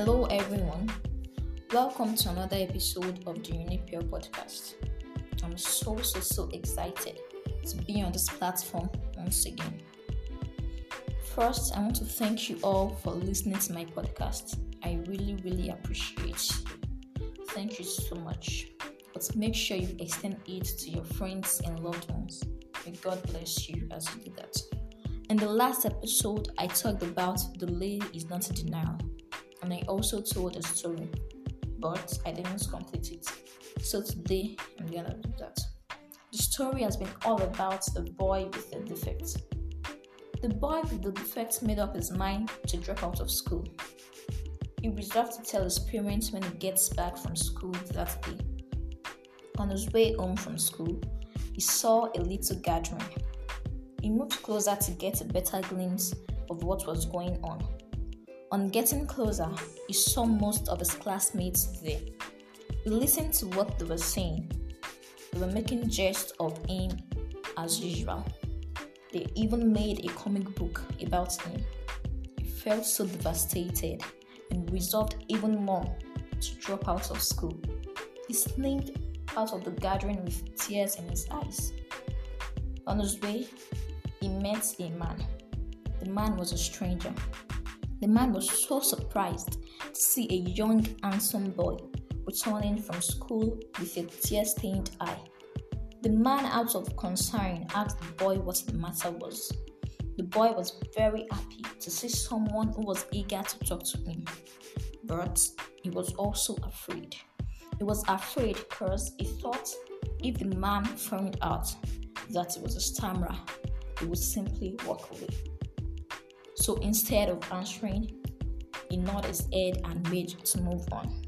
Hello, everyone. Welcome to another episode of the Unipure podcast. I'm so, so, so excited to be on this platform once again. First, I want to thank you all for listening to my podcast. I really, really appreciate you. Thank you so much. But make sure you extend it to your friends and loved ones. May God bless you as you do that. In the last episode, I talked about delay is not a denial, and I also told a story, but I didn't complete it. So today, I'm gonna do that. The story has been all about the boy with the defect. The boy with the defect made up his mind to drop out of school. He resolved to tell his parents when he gets back from school that day. On his way home from school, he saw a little gathering he moved closer to get a better glimpse of what was going on. On getting closer, he saw most of his classmates there. He listened to what they were saying. They were making jest of him as usual. They even made a comic book about him. He felt so devastated and resolved even more to drop out of school. He slipped out of the gathering with tears in his eyes. On his way, he met a man. The man was a stranger. The man was so surprised to see a young, handsome boy returning from school with a tear stained eye. The man, out of concern, asked the boy what the matter was. The boy was very happy to see someone who was eager to talk to him, but he was also afraid. He was afraid because he thought if the man found out that he was a stammerer, he would simply walk away. So instead of answering, he nodded his head and made to move on.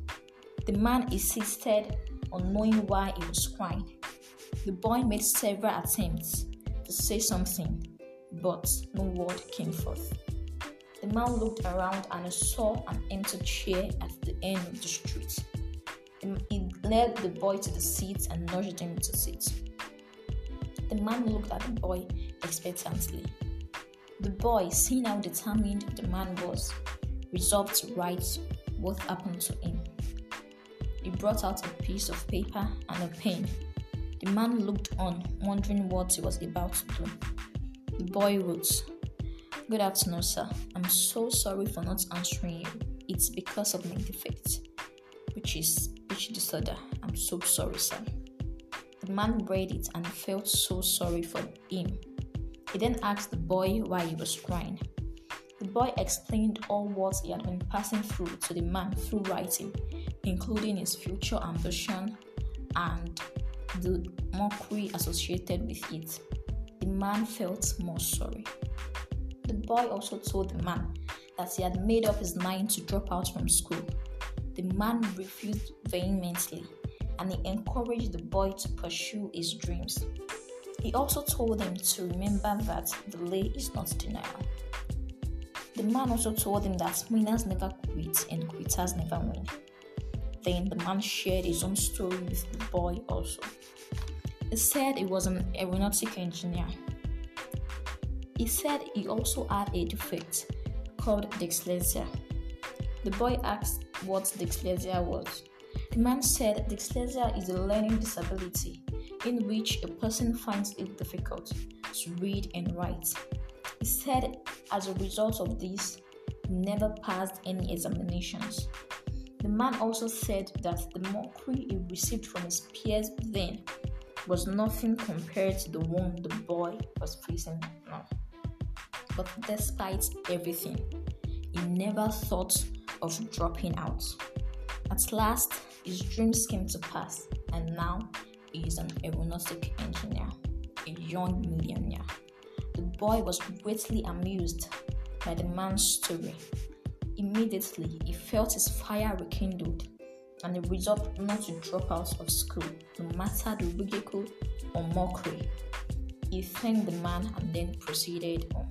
The man insisted on knowing why he was crying. The boy made several attempts to say something, but no word came forth. The man looked around and saw an empty chair at the end of the street. He led the boy to the seat and nudged him to sit. The man looked at the boy expectantly. The boy, seeing how determined the man was, resolved to write what happened to him. He brought out a piece of paper and a pen. The man looked on, wondering what he was about to do. The boy wrote, Good afternoon, sir. I'm so sorry for not answering you. It's because of my defect, which is speech disorder. I'm so sorry, sir. The man read it and felt so sorry for him he then asked the boy why he was crying. The boy explained all what he had been passing through to the man through writing, including his future ambition and the mockery associated with it. The man felt more sorry. The boy also told the man that he had made up his mind to drop out from school. The man refused vehemently and he encouraged the boy to pursue his dreams. He also told them to remember that delay is not denial. The man also told them that winners never quit and quitters never win. Then the man shared his own story with the boy also. He said he was an aeronautic engineer. He said he also had a defect called dyslexia. The boy asked what dyslexia was. The man said dyslexia is a learning disability in which a person finds it difficult to read and write. He said as a result of this, he never passed any examinations. The man also said that the mockery he received from his peers then was nothing compared to the one the boy was facing now. But despite everything, he never thought of dropping out. At last, his dreams came to pass, and now is um, an aeronautic engineer, a young millionaire. The boy was greatly amused by the man's story. Immediately, he felt his fire rekindled and he resolved not to drop out of school, no matter the ridicule or mockery. He thanked the man and then proceeded on.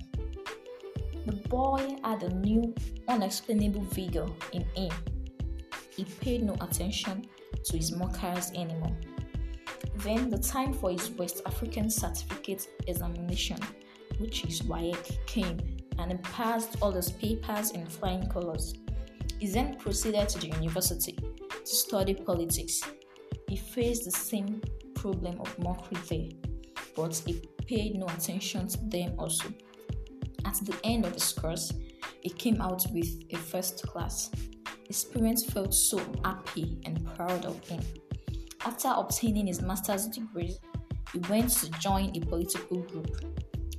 The boy had a new, unexplainable vigor in him. He paid no attention to his mockers anymore. Then the time for his West African certificate examination, which is WAEC, came and he passed all his papers in flying colors. He then proceeded to the university to study politics. He faced the same problem of mockery there, but he paid no attention to them also. At the end of his course, he came out with a first class. His parents felt so happy and proud of him. After obtaining his master's degree, he went to join a political group.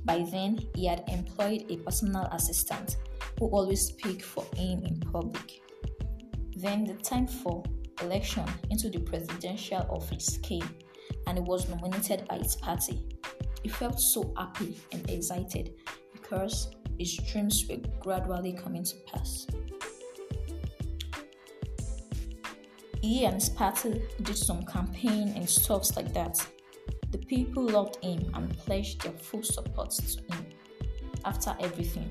By then, he had employed a personal assistant who always spoke for him in public. Then the time for election into the presidential office came and he was nominated by his party. He felt so happy and excited because his dreams were gradually coming to pass. He and his party did some campaign and stuffs like that. The people loved him and pledged their full support to him. After everything,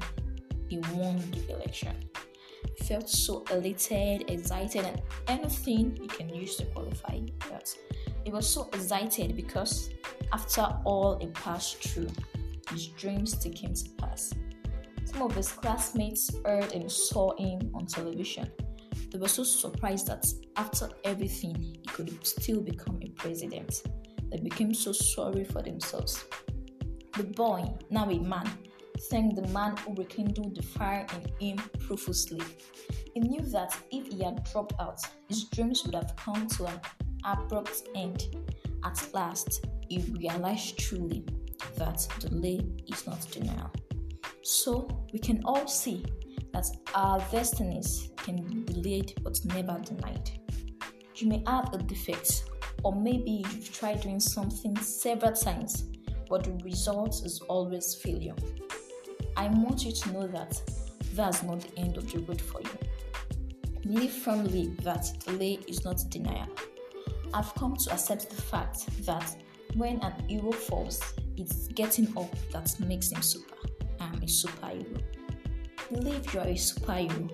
he won the election. He felt so elated, excited, and anything you can use to qualify that. He was so excited because after all he passed through, his dreams came to pass. Some of his classmates heard and saw him on television. They were so surprised that after everything, he could still become a president. They became so sorry for themselves. The boy, now a man, thanked the man who rekindled the fire in him profusely. He knew that if he had dropped out, his dreams would have come to an abrupt end. At last, he realized truly that delay is not denial. So, we can all see that our destinies can be delayed but never denied. You may have a defect or maybe you've tried doing something several times, but the result is always failure. I want you to know that that's not the end of the road for you. Believe firmly that delay is not denial. I've come to accept the fact that when an hero falls, it's getting up that makes him super. I'm a superhero. Believe you're a superhero.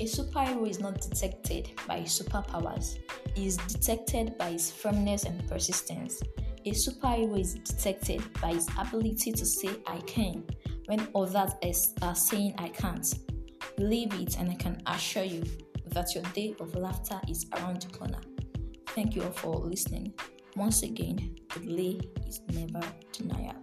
A superhero is not detected by superpowers, he is detected by his firmness and persistence. A superhero is detected by his ability to say, I can, when others are saying, I can't. Believe it, and I can assure you that your day of laughter is around the corner. Thank you all for listening. Once again, the delay is never denial.